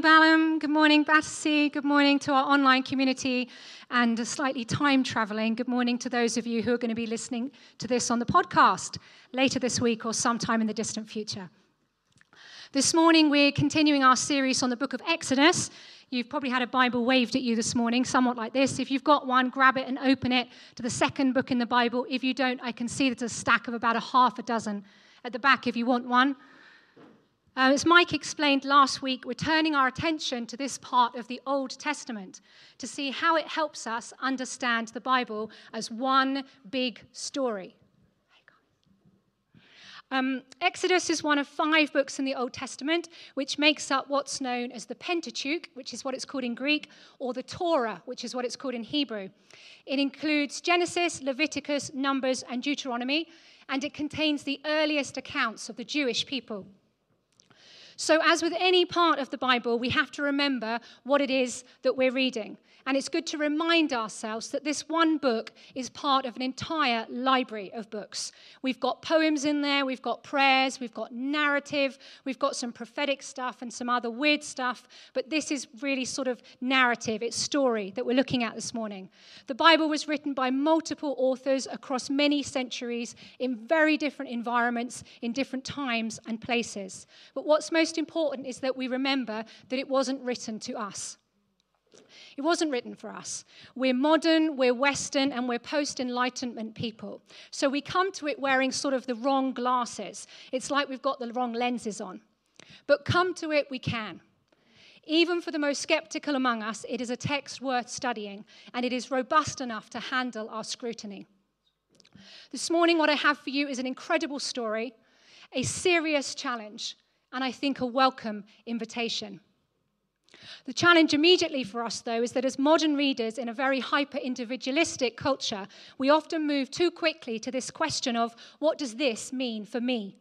Morning, Balham. Good morning, Battersea. Good morning to our online community and slightly time traveling. Good morning to those of you who are going to be listening to this on the podcast later this week or sometime in the distant future. This morning, we're continuing our series on the book of Exodus. You've probably had a Bible waved at you this morning, somewhat like this. If you've got one, grab it and open it to the second book in the Bible. If you don't, I can see there's a stack of about a half a dozen at the back if you want one. Uh, as Mike explained last week, we're turning our attention to this part of the Old Testament to see how it helps us understand the Bible as one big story. Um, Exodus is one of five books in the Old Testament, which makes up what's known as the Pentateuch, which is what it's called in Greek, or the Torah, which is what it's called in Hebrew. It includes Genesis, Leviticus, Numbers, and Deuteronomy, and it contains the earliest accounts of the Jewish people. So, as with any part of the Bible, we have to remember what it is that we're reading. And it's good to remind ourselves that this one book is part of an entire library of books. We've got poems in there, we've got prayers, we've got narrative, we've got some prophetic stuff and some other weird stuff, but this is really sort of narrative, it's story that we're looking at this morning. The Bible was written by multiple authors across many centuries in very different environments, in different times and places. But what's most important is that we remember that it wasn't written to us. It wasn't written for us. We're modern, we're Western, and we're post Enlightenment people. So we come to it wearing sort of the wrong glasses. It's like we've got the wrong lenses on. But come to it we can. Even for the most skeptical among us, it is a text worth studying, and it is robust enough to handle our scrutiny. This morning, what I have for you is an incredible story, a serious challenge, and I think a welcome invitation. The challenge immediately for us, though, is that as modern readers in a very hyper individualistic culture, we often move too quickly to this question of what does this mean for me?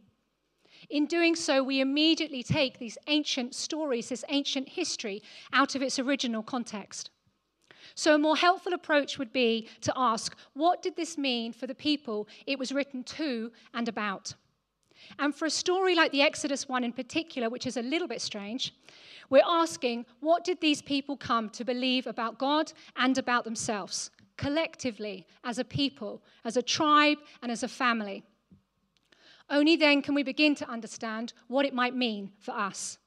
In doing so, we immediately take these ancient stories, this ancient history, out of its original context. So, a more helpful approach would be to ask, what did this mean for the people it was written to and about? And for a story like the Exodus one in particular, which is a little bit strange, we're asking, what did these people come to believe about God and about themselves, collectively, as a people, as a tribe, and as a family? Only then can we begin to understand what it might mean for us.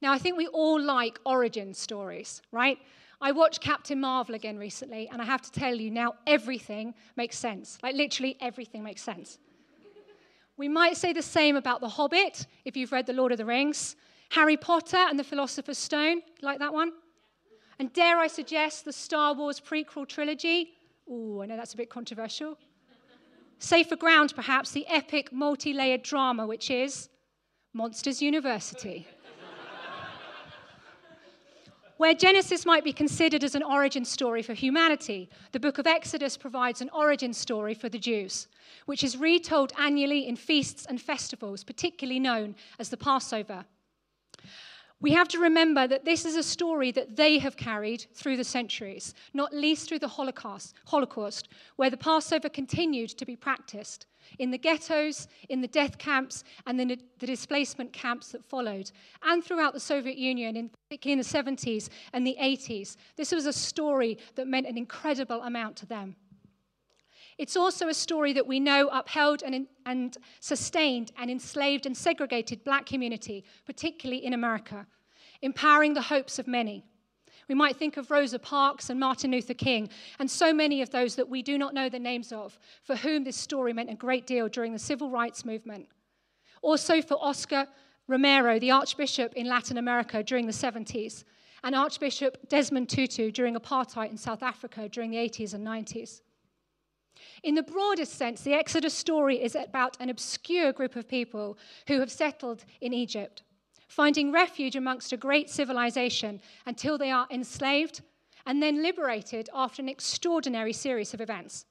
Now, I think we all like origin stories, right? I watched Captain Marvel again recently, and I have to tell you now everything makes sense. Like, literally, everything makes sense. We might say the same about The Hobbit, if you've read The Lord of the Rings, Harry Potter and the Philosopher's Stone, like that one? And dare I suggest the Star Wars prequel trilogy? Ooh, I know that's a bit controversial. Safer ground, perhaps, the epic multi layered drama, which is Monsters University. Where Genesis might be considered as an origin story for humanity, the book of Exodus provides an origin story for the Jews, which is retold annually in feasts and festivals, particularly known as the Passover. We have to remember that this is a story that they have carried through the centuries, not least through the Holocaust, Holocaust, where the Passover continued to be practiced in the ghettos, in the death camps, and the, the displacement camps that followed, and throughout the Soviet Union, in, particularly in the 70s and the 80s. This was a story that meant an incredible amount to them. It's also a story that we know upheld and, and sustained an enslaved and segregated black community, particularly in America, empowering the hopes of many. We might think of Rosa Parks and Martin Luther King, and so many of those that we do not know the names of, for whom this story meant a great deal during the civil rights movement. Also for Oscar Romero, the Archbishop in Latin America during the 70s, and Archbishop Desmond Tutu during apartheid in South Africa during the 80s and 90s. In the broadest sense, the Exodus story is about an obscure group of people who have settled in Egypt, finding refuge amongst a great civilization until they are enslaved and then liberated after an extraordinary series of events.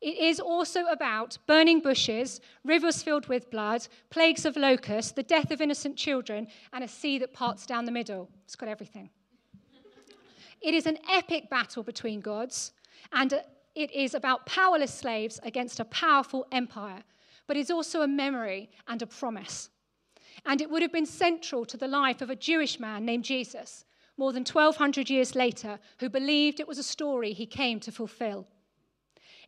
It is also about burning bushes, rivers filled with blood, plagues of locusts, the death of innocent children, and a sea that parts down the middle. It's got everything. it is an epic battle between gods, and it is about powerless slaves against a powerful empire, but it's also a memory and a promise. And it would have been central to the life of a Jewish man named Jesus, more than 1,200 years later, who believed it was a story he came to fulfill.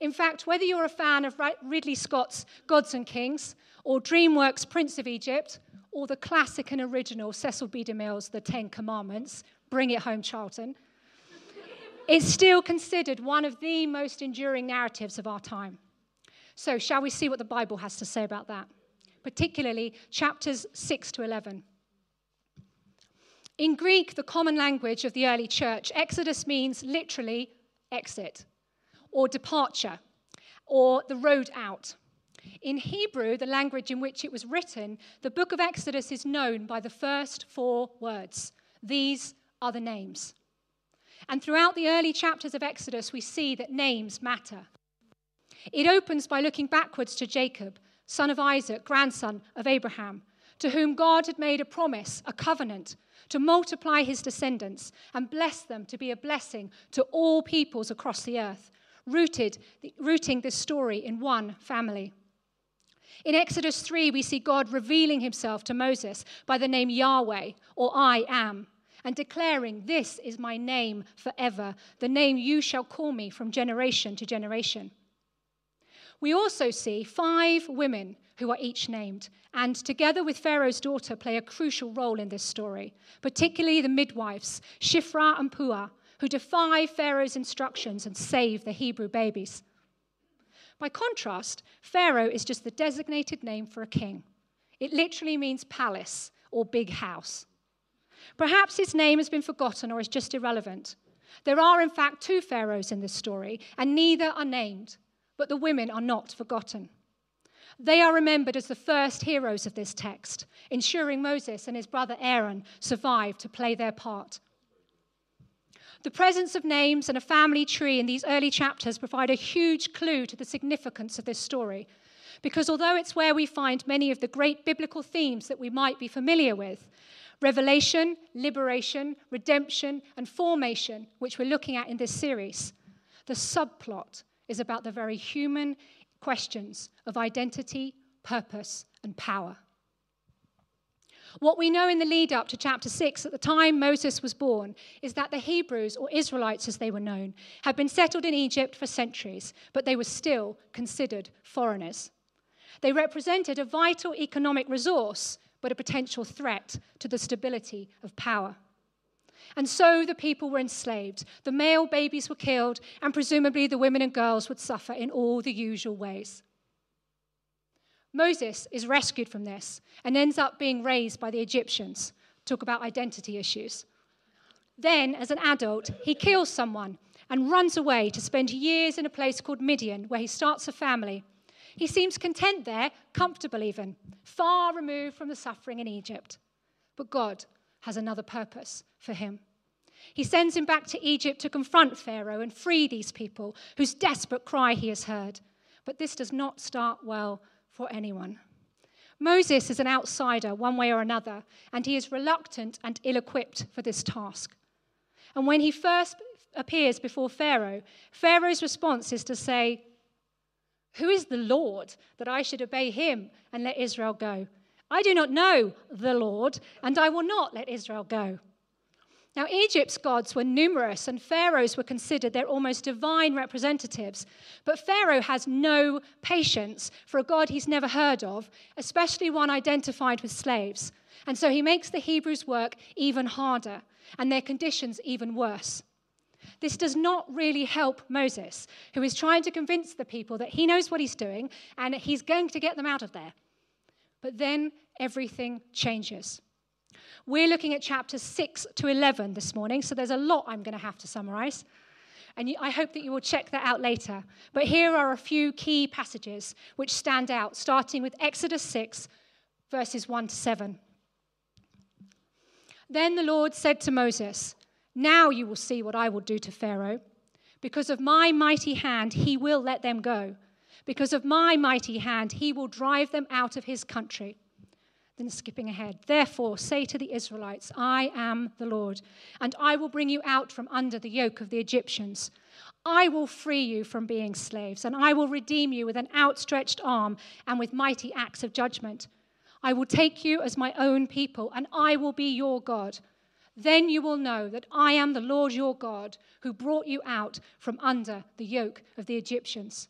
In fact, whether you're a fan of Ridley Scott's Gods and Kings, or DreamWorks' Prince of Egypt, or the classic and original Cecil B. DeMille's The Ten Commandments, bring it home, Charlton, it's still considered one of the most enduring narratives of our time. So, shall we see what the Bible has to say about that? Particularly chapters 6 to 11. In Greek, the common language of the early church, Exodus means literally exit or departure or the road out. In Hebrew, the language in which it was written, the book of Exodus is known by the first four words. These are the names. And throughout the early chapters of Exodus, we see that names matter. It opens by looking backwards to Jacob, son of Isaac, grandson of Abraham, to whom God had made a promise, a covenant, to multiply his descendants and bless them to be a blessing to all peoples across the earth, rooted, rooting this story in one family. In Exodus 3, we see God revealing himself to Moses by the name Yahweh, or I am, and declaring, This is my name forever, the name you shall call me from generation to generation. We also see five women who are each named, and together with Pharaoh's daughter, play a crucial role in this story, particularly the midwives, Shiphrah and Puah, who defy Pharaoh's instructions and save the Hebrew babies. By contrast, Pharaoh is just the designated name for a king. It literally means palace or big house. Perhaps his name has been forgotten or is just irrelevant. There are, in fact, two pharaohs in this story, and neither are named, but the women are not forgotten. They are remembered as the first heroes of this text, ensuring Moses and his brother Aaron survive to play their part the presence of names and a family tree in these early chapters provide a huge clue to the significance of this story. Because although it's where we find many of the great biblical themes that we might be familiar with revelation, liberation, redemption, and formation, which we're looking at in this series the subplot is about the very human questions of identity, purpose, and power. What we know in the lead up to chapter 6, at the time Moses was born, is that the Hebrews, or Israelites as they were known, had been settled in Egypt for centuries, but they were still considered foreigners. They represented a vital economic resource, but a potential threat to the stability of power. And so the people were enslaved. The male babies were killed, and presumably the women and girls would suffer in all the usual ways. Moses is rescued from this and ends up being raised by the Egyptians. Talk about identity issues. Then, as an adult, he kills someone and runs away to spend years in a place called Midian, where he starts a family. He seems content there, comfortable even, far removed from the suffering in Egypt. But God has another purpose for him. He sends him back to Egypt to confront Pharaoh and free these people whose desperate cry he has heard. But this does not start well for anyone. Moses is an outsider, one way or another, and he is reluctant and ill equipped for this task. And when he first appears before Pharaoh, Pharaoh's response is to say, Who is the Lord that I should obey him and let Israel go? I do not know the Lord, and I will not let Israel go. Now, Egypt's gods were numerous, and Pharaoh's were considered their almost divine representatives. But Pharaoh has no patience for a God he's never heard of, especially one identified with slaves. And so he makes the Hebrews' work even harder and their conditions even worse. This does not really help Moses, who is trying to convince the people that he knows what he's doing and he's going to get them out of there. But then everything changes. We're looking at chapters 6 to 11 this morning, so there's a lot I'm going to have to summarize. And I hope that you will check that out later. But here are a few key passages which stand out, starting with Exodus 6, verses 1 to 7. Then the Lord said to Moses, Now you will see what I will do to Pharaoh. Because of my mighty hand, he will let them go. Because of my mighty hand, he will drive them out of his country. Then skipping ahead, therefore say to the Israelites, I am the Lord, and I will bring you out from under the yoke of the Egyptians. I will free you from being slaves, and I will redeem you with an outstretched arm and with mighty acts of judgment. I will take you as my own people, and I will be your God. Then you will know that I am the Lord your God who brought you out from under the yoke of the Egyptians.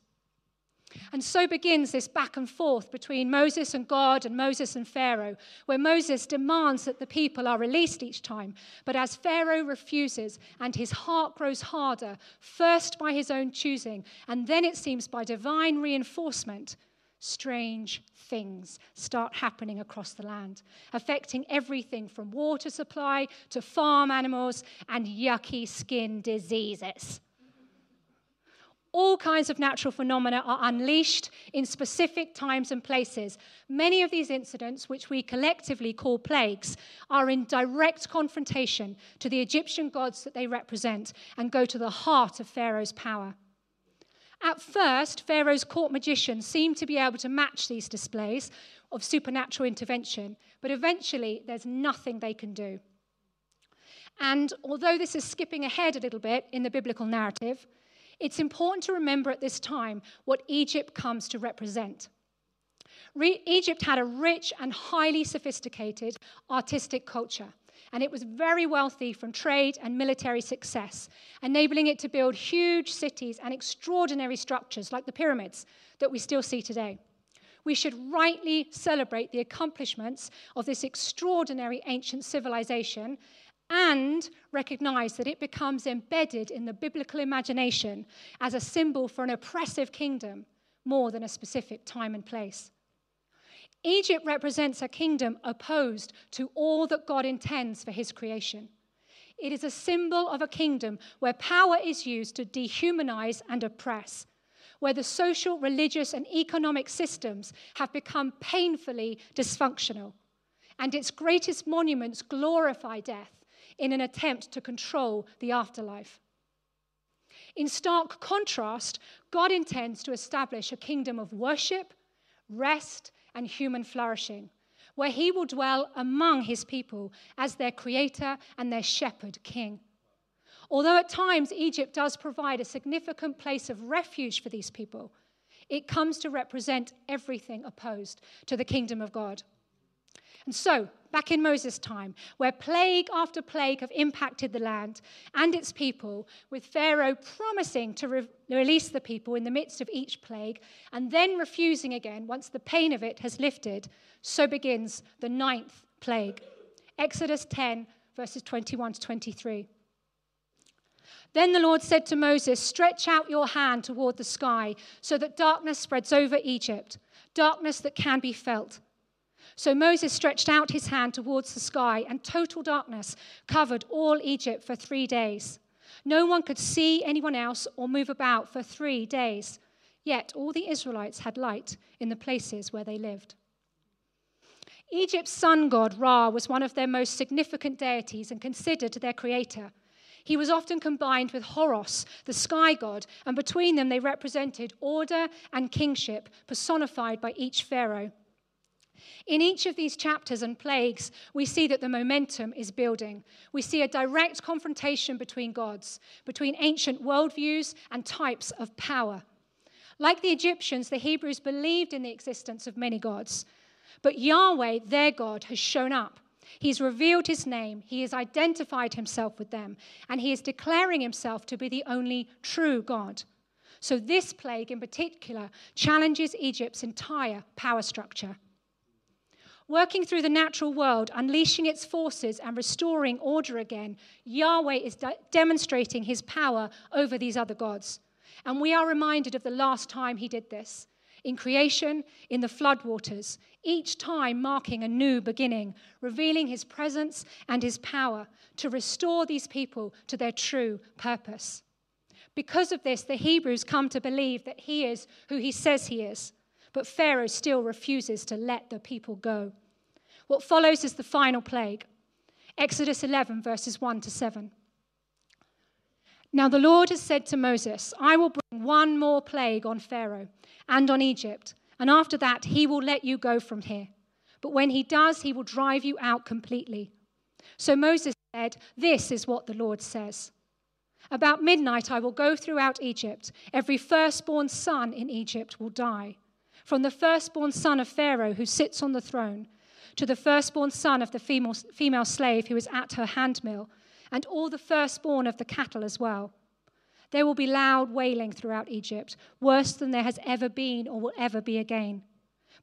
And so begins this back and forth between Moses and God and Moses and Pharaoh, where Moses demands that the people are released each time. But as Pharaoh refuses and his heart grows harder, first by his own choosing, and then it seems by divine reinforcement, strange things start happening across the land, affecting everything from water supply to farm animals and yucky skin diseases. All kinds of natural phenomena are unleashed in specific times and places. Many of these incidents, which we collectively call plagues, are in direct confrontation to the Egyptian gods that they represent and go to the heart of Pharaoh's power. At first, Pharaoh's court magicians seemed to be able to match these displays of supernatural intervention, but eventually there's nothing they can do. And although this is skipping ahead a little bit in the biblical narrative, it's important to remember at this time what Egypt comes to represent. Re- Egypt had a rich and highly sophisticated artistic culture and it was very wealthy from trade and military success, enabling it to build huge cities and extraordinary structures like the pyramids that we still see today. We should rightly celebrate the accomplishments of this extraordinary ancient civilization and recognize that it becomes embedded in the biblical imagination as a symbol for an oppressive kingdom more than a specific time and place. Egypt represents a kingdom opposed to all that God intends for his creation. It is a symbol of a kingdom where power is used to dehumanize and oppress, where the social, religious, and economic systems have become painfully dysfunctional, and its greatest monuments glorify death in an attempt to control the afterlife. In stark contrast, God intends to establish a kingdom of worship, rest, and human flourishing, where he will dwell among his people as their creator and their shepherd king. Although at times Egypt does provide a significant place of refuge for these people, it comes to represent everything opposed to the kingdom of God. And so, back in Moses' time, where plague after plague have impacted the land and its people, with Pharaoh promising to re- release the people in the midst of each plague and then refusing again once the pain of it has lifted, so begins the ninth plague. Exodus 10, verses 21 to 23. Then the Lord said to Moses, Stretch out your hand toward the sky so that darkness spreads over Egypt, darkness that can be felt. So Moses stretched out his hand towards the sky, and total darkness covered all Egypt for three days. No one could see anyone else or move about for three days. Yet all the Israelites had light in the places where they lived. Egypt's sun god Ra was one of their most significant deities and considered their creator. He was often combined with Horus, the sky god, and between them they represented order and kingship personified by each pharaoh. In each of these chapters and plagues, we see that the momentum is building. We see a direct confrontation between gods, between ancient worldviews and types of power. Like the Egyptians, the Hebrews believed in the existence of many gods. But Yahweh, their God, has shown up. He's revealed his name, he has identified himself with them, and he is declaring himself to be the only true God. So, this plague in particular challenges Egypt's entire power structure working through the natural world, unleashing its forces and restoring order again, Yahweh is de- demonstrating his power over these other gods. And we are reminded of the last time he did this in creation, in the floodwaters, each time marking a new beginning, revealing his presence and his power to restore these people to their true purpose. Because of this, the Hebrews come to believe that he is who he says he is. But Pharaoh still refuses to let the people go. What follows is the final plague Exodus 11, verses 1 to 7. Now the Lord has said to Moses, I will bring one more plague on Pharaoh and on Egypt, and after that he will let you go from here. But when he does, he will drive you out completely. So Moses said, This is what the Lord says. About midnight I will go throughout Egypt. Every firstborn son in Egypt will die. From the firstborn son of Pharaoh who sits on the throne to the firstborn son of the female, female slave who is at her handmill and all the firstborn of the cattle as well. There will be loud wailing throughout Egypt, worse than there has ever been or will ever be again.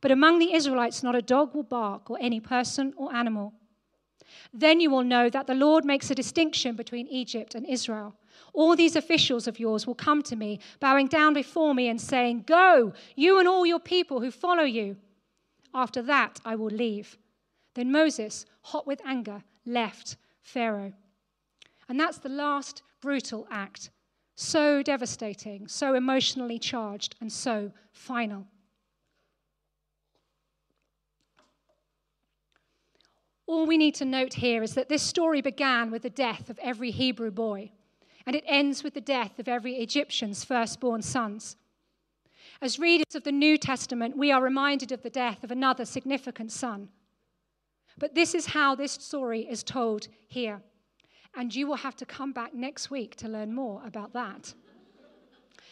But among the Israelites, not a dog will bark, or any person or animal. Then you will know that the Lord makes a distinction between Egypt and Israel. All these officials of yours will come to me, bowing down before me and saying, Go, you and all your people who follow you. After that, I will leave. Then Moses, hot with anger, left Pharaoh. And that's the last brutal act. So devastating, so emotionally charged, and so final. All we need to note here is that this story began with the death of every Hebrew boy, and it ends with the death of every Egyptian's firstborn sons. As readers of the New Testament, we are reminded of the death of another significant son. But this is how this story is told here and you will have to come back next week to learn more about that.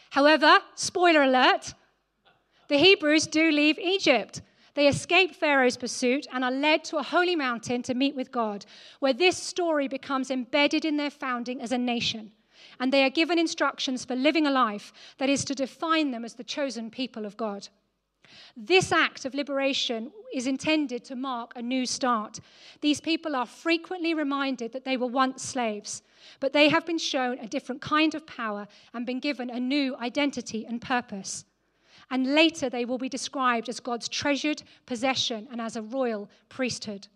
However, spoiler alert, the Hebrews do leave Egypt. They escape Pharaoh's pursuit and are led to a holy mountain to meet with God, where this story becomes embedded in their founding as a nation. And they are given instructions for living a life that is to define them as the chosen people of God. This act of liberation is intended to mark a new start. These people are frequently reminded that they were once slaves, but they have been shown a different kind of power and been given a new identity and purpose. And later they will be described as God's treasured possession and as a royal priesthood.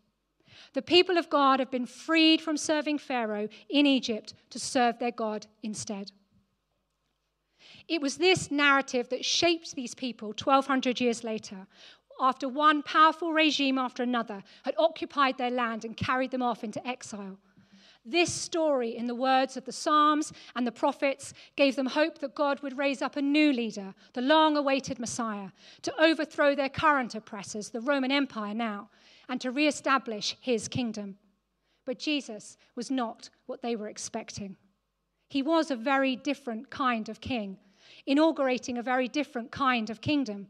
The people of God have been freed from serving Pharaoh in Egypt to serve their God instead. It was this narrative that shaped these people 1,200 years later, after one powerful regime after another had occupied their land and carried them off into exile. This story, in the words of the Psalms and the prophets, gave them hope that God would raise up a new leader, the long awaited Messiah, to overthrow their current oppressors, the Roman Empire now, and to re establish his kingdom. But Jesus was not what they were expecting. He was a very different kind of king inaugurating a very different kind of kingdom.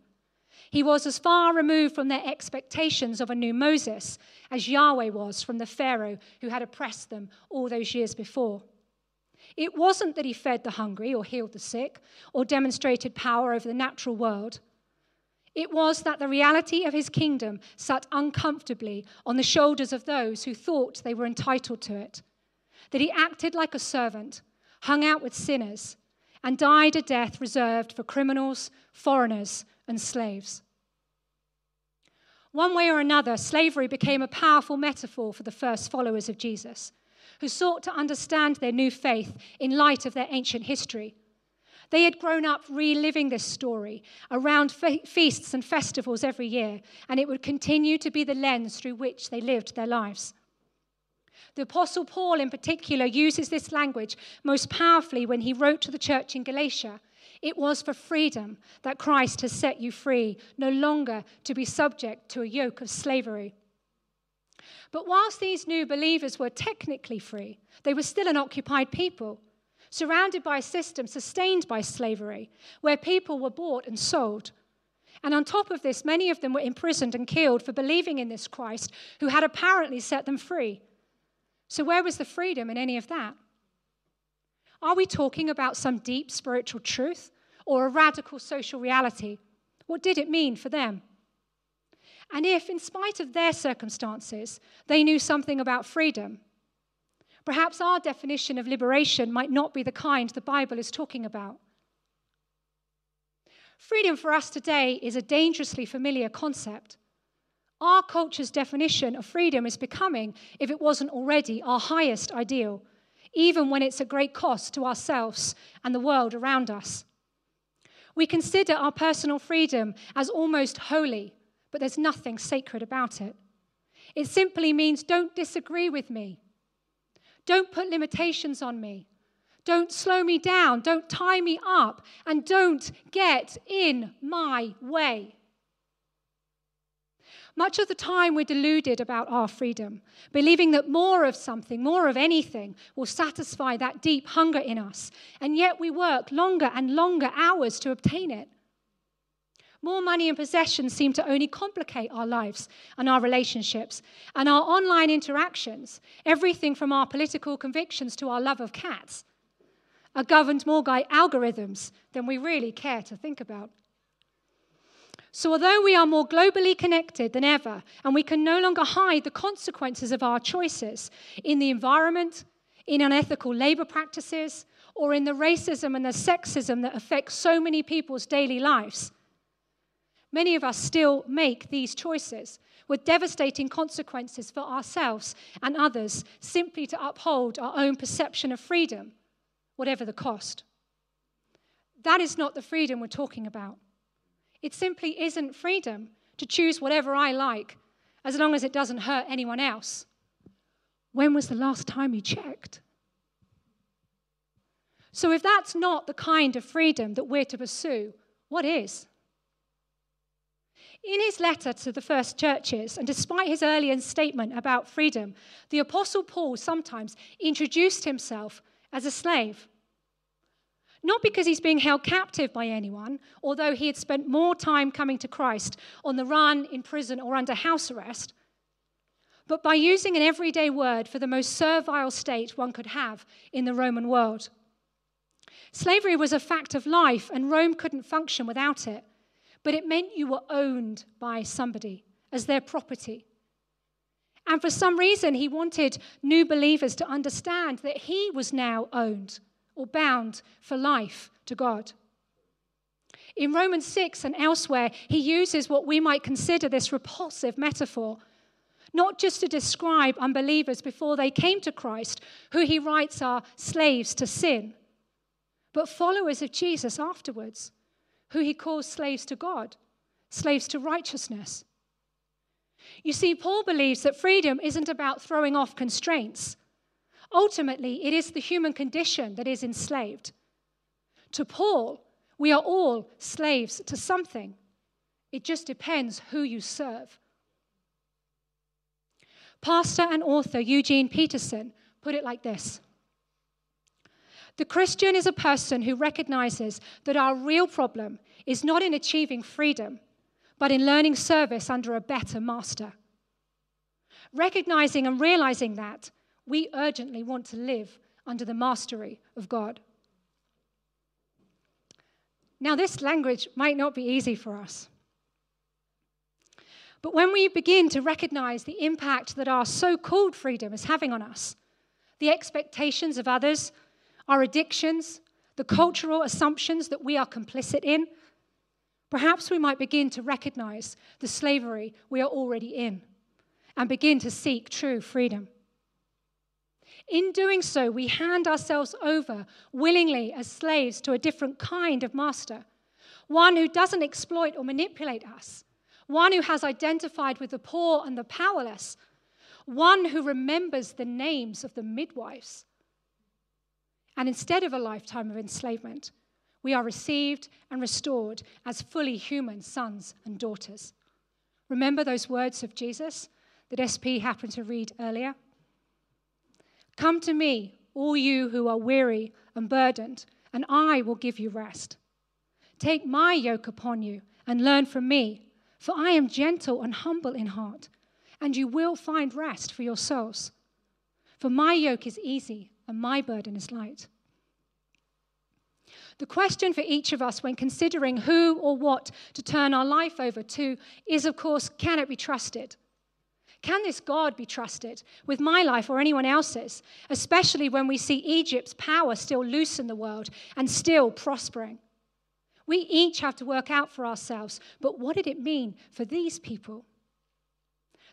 He was as far removed from their expectations of a new Moses as Yahweh was from the Pharaoh who had oppressed them all those years before. It wasn't that he fed the hungry or healed the sick or demonstrated power over the natural world. It was that the reality of his kingdom sat uncomfortably on the shoulders of those who thought they were entitled to it. That he acted like a servant, hung out with sinners, and died a death reserved for criminals, foreigners, and slaves. One way or another, slavery became a powerful metaphor for the first followers of Jesus, who sought to understand their new faith in light of their ancient history. They had grown up reliving this story around fe- feasts and festivals every year, and it would continue to be the lens through which they lived their lives. The Apostle Paul, in particular, uses this language most powerfully when he wrote to the church in Galatia. It was for freedom that Christ has set you free, no longer to be subject to a yoke of slavery. But whilst these new believers were technically free, they were still an occupied people, surrounded by a system sustained by slavery, where people were bought and sold. And on top of this, many of them were imprisoned and killed for believing in this Christ who had apparently set them free. So, where was the freedom in any of that? Are we talking about some deep spiritual truth or a radical social reality? What did it mean for them? And if, in spite of their circumstances, they knew something about freedom, perhaps our definition of liberation might not be the kind the Bible is talking about. Freedom for us today is a dangerously familiar concept. Our culture's definition of freedom is becoming, if it wasn't already, our highest ideal, even when it's a great cost to ourselves and the world around us. We consider our personal freedom as almost holy, but there's nothing sacred about it. It simply means don't disagree with me. Don't put limitations on me. Don't slow me down. Don't tie me up. And don't get in my way. Much of the time, we're deluded about our freedom, believing that more of something, more of anything, will satisfy that deep hunger in us. And yet, we work longer and longer hours to obtain it. More money and possessions seem to only complicate our lives and our relationships and our online interactions, everything from our political convictions to our love of cats, are governed more by algorithms than we really care to think about. So, although we are more globally connected than ever, and we can no longer hide the consequences of our choices in the environment, in unethical labor practices, or in the racism and the sexism that affect so many people's daily lives, many of us still make these choices with devastating consequences for ourselves and others simply to uphold our own perception of freedom, whatever the cost. That is not the freedom we're talking about. It simply isn't freedom to choose whatever I like as long as it doesn't hurt anyone else. When was the last time you checked? So, if that's not the kind of freedom that we're to pursue, what is? In his letter to the first churches, and despite his earlier statement about freedom, the Apostle Paul sometimes introduced himself as a slave. Not because he's being held captive by anyone, although he had spent more time coming to Christ on the run, in prison, or under house arrest, but by using an everyday word for the most servile state one could have in the Roman world. Slavery was a fact of life, and Rome couldn't function without it, but it meant you were owned by somebody as their property. And for some reason, he wanted new believers to understand that he was now owned or bound for life to God. In Romans 6 and elsewhere, he uses what we might consider this repulsive metaphor, not just to describe unbelievers before they came to Christ, who he writes are slaves to sin, but followers of Jesus afterwards, who he calls slaves to God, slaves to righteousness. You see, Paul believes that freedom isn't about throwing off constraints, Ultimately, it is the human condition that is enslaved. To Paul, we are all slaves to something. It just depends who you serve. Pastor and author Eugene Peterson put it like this The Christian is a person who recognizes that our real problem is not in achieving freedom, but in learning service under a better master. Recognizing and realizing that we urgently want to live under the mastery of God. Now, this language might not be easy for us. But when we begin to recognize the impact that our so called freedom is having on us, the expectations of others, our addictions, the cultural assumptions that we are complicit in, perhaps we might begin to recognize the slavery we are already in and begin to seek true freedom. In doing so, we hand ourselves over willingly as slaves to a different kind of master, one who doesn't exploit or manipulate us, one who has identified with the poor and the powerless, one who remembers the names of the midwives. And instead of a lifetime of enslavement, we are received and restored as fully human sons and daughters. Remember those words of Jesus that SP happened to read earlier? Come to me, all you who are weary and burdened, and I will give you rest. Take my yoke upon you and learn from me, for I am gentle and humble in heart, and you will find rest for your souls. For my yoke is easy and my burden is light. The question for each of us when considering who or what to turn our life over to is, of course, can it be trusted? Can this God be trusted with my life or anyone else's, especially when we see Egypt's power still loose in the world and still prospering? We each have to work out for ourselves, but what did it mean for these people?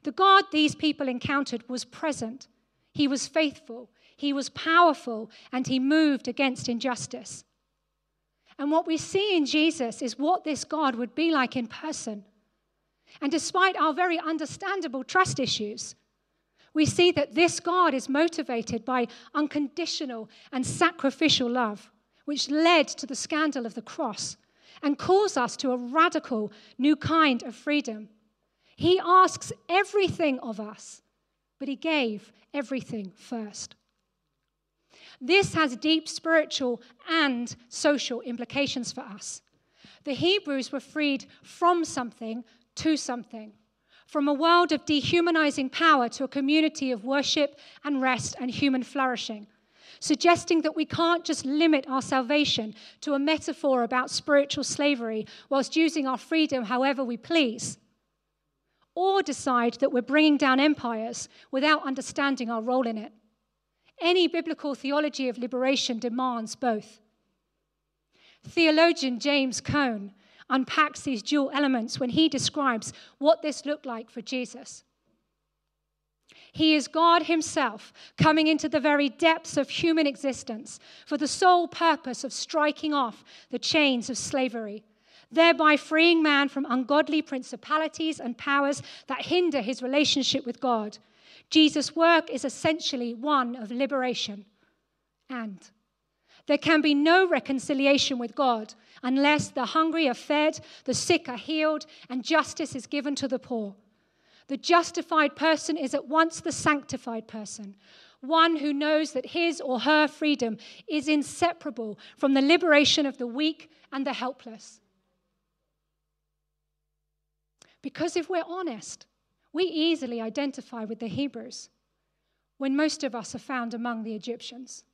The God these people encountered was present, He was faithful, He was powerful, and He moved against injustice. And what we see in Jesus is what this God would be like in person. And despite our very understandable trust issues, we see that this God is motivated by unconditional and sacrificial love, which led to the scandal of the cross and calls us to a radical new kind of freedom. He asks everything of us, but He gave everything first. This has deep spiritual and social implications for us. The Hebrews were freed from something to something from a world of dehumanizing power to a community of worship and rest and human flourishing, suggesting that we can't just limit our salvation to a metaphor about spiritual slavery whilst using our freedom however we please, or decide that we're bringing down empires without understanding our role in it. Any biblical theology of liberation demands both. Theologian James Cone unpacks these dual elements when he describes what this looked like for Jesus. He is God Himself coming into the very depths of human existence for the sole purpose of striking off the chains of slavery, thereby freeing man from ungodly principalities and powers that hinder his relationship with God. Jesus' work is essentially one of liberation and there can be no reconciliation with God unless the hungry are fed, the sick are healed, and justice is given to the poor. The justified person is at once the sanctified person, one who knows that his or her freedom is inseparable from the liberation of the weak and the helpless. Because if we're honest, we easily identify with the Hebrews when most of us are found among the Egyptians.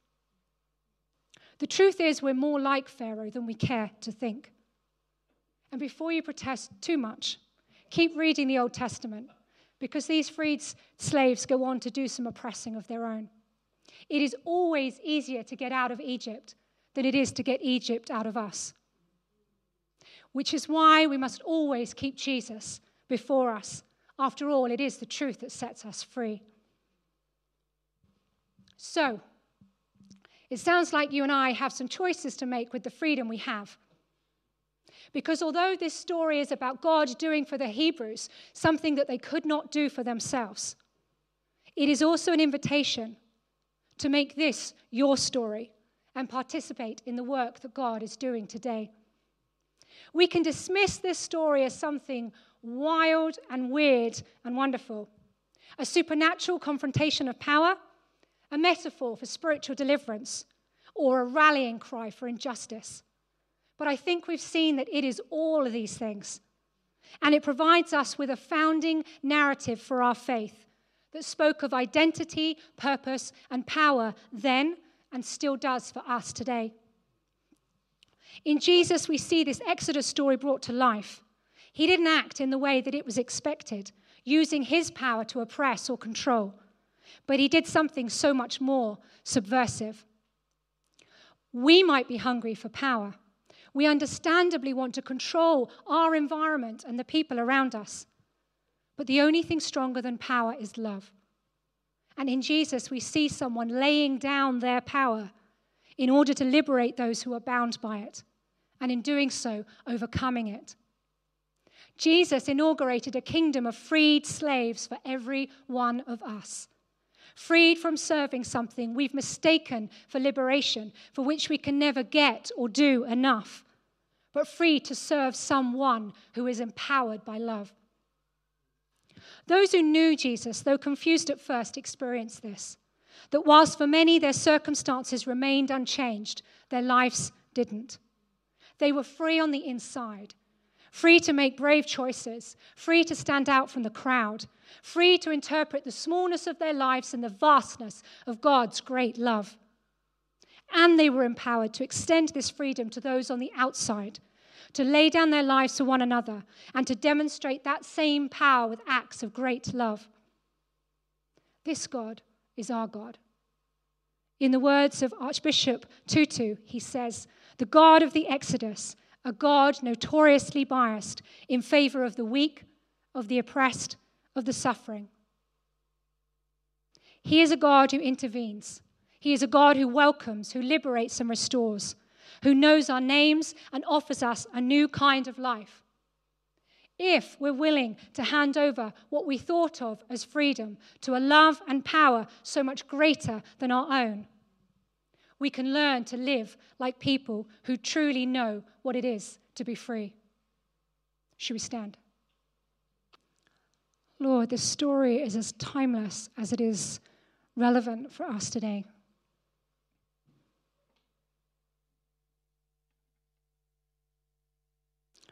The truth is, we're more like Pharaoh than we care to think. And before you protest too much, keep reading the Old Testament because these freed slaves go on to do some oppressing of their own. It is always easier to get out of Egypt than it is to get Egypt out of us. Which is why we must always keep Jesus before us. After all, it is the truth that sets us free. So, it sounds like you and I have some choices to make with the freedom we have. Because although this story is about God doing for the Hebrews something that they could not do for themselves, it is also an invitation to make this your story and participate in the work that God is doing today. We can dismiss this story as something wild and weird and wonderful, a supernatural confrontation of power a metaphor for spiritual deliverance, or a rallying cry for injustice. But I think we've seen that it is all of these things. And it provides us with a founding narrative for our faith that spoke of identity, purpose, and power then and still does for us today. In Jesus, we see this Exodus story brought to life. He didn't act in the way that it was expected, using his power to oppress or control. But he did something so much more subversive. We might be hungry for power. We understandably want to control our environment and the people around us. But the only thing stronger than power is love. And in Jesus, we see someone laying down their power in order to liberate those who are bound by it, and in doing so, overcoming it. Jesus inaugurated a kingdom of freed slaves for every one of us freed from serving something we've mistaken for liberation, for which we can never get or do enough, but free to serve someone who is empowered by love. Those who knew Jesus, though confused at first, experienced this that whilst for many their circumstances remained unchanged, their lives didn't. They were free on the inside, free to make brave choices, free to stand out from the crowd, free to interpret the smallness of their lives and the vastness of God's great love. And they were empowered to extend this freedom to those on the outside, to lay down their lives for one another, and to demonstrate that same power with acts of great love. This God is our God. In the words of Archbishop Tutu, he says, The God of the Exodus a God notoriously biased in favor of the weak, of the oppressed, of the suffering. He is a God who intervenes. He is a God who welcomes, who liberates and restores, who knows our names and offers us a new kind of life. if we're willing to hand over what we thought of as freedom to a love and power so much greater than our own, we can learn to live like people who truly know what it is to be free. Should we stand? Lord, this story is as timeless as it is relevant for us today.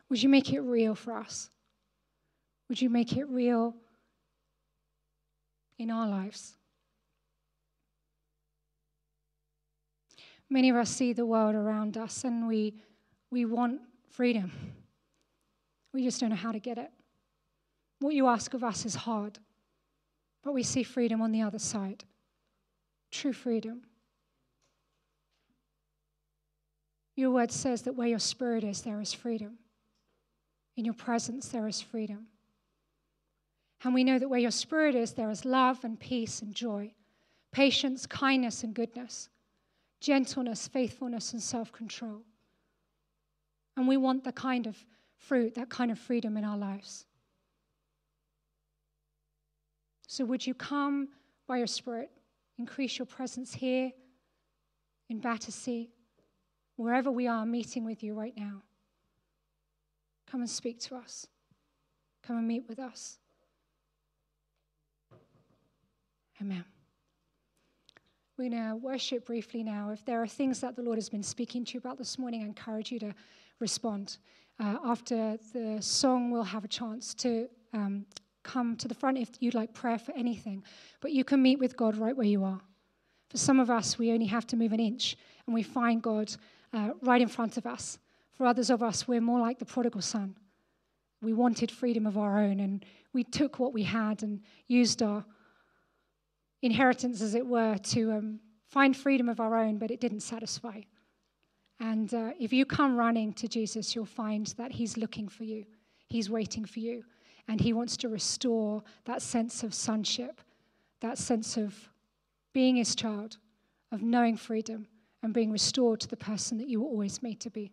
Would you make it real for us? Would you make it real in our lives? Many of us see the world around us and we, we want freedom. We just don't know how to get it. What you ask of us is hard, but we see freedom on the other side true freedom. Your word says that where your spirit is, there is freedom. In your presence, there is freedom. And we know that where your spirit is, there is love and peace and joy, patience, kindness, and goodness, gentleness, faithfulness, and self control. And we want the kind of fruit, that kind of freedom in our lives. So, would you come by your Spirit, increase your presence here in Battersea, wherever we are meeting with you right now? Come and speak to us. Come and meet with us. Amen. We're going to worship briefly now. If there are things that the Lord has been speaking to you about this morning, I encourage you to respond. Uh, after the song, we'll have a chance to um, come to the front if you'd like prayer for anything. But you can meet with God right where you are. For some of us, we only have to move an inch and we find God uh, right in front of us. For others of us, we're more like the prodigal son. We wanted freedom of our own, and we took what we had and used our inheritance, as it were, to um, find freedom of our own, but it didn't satisfy. And uh, if you come running to Jesus, you'll find that He's looking for you, He's waiting for you, and He wants to restore that sense of sonship, that sense of being His child, of knowing freedom, and being restored to the person that you were always made to be.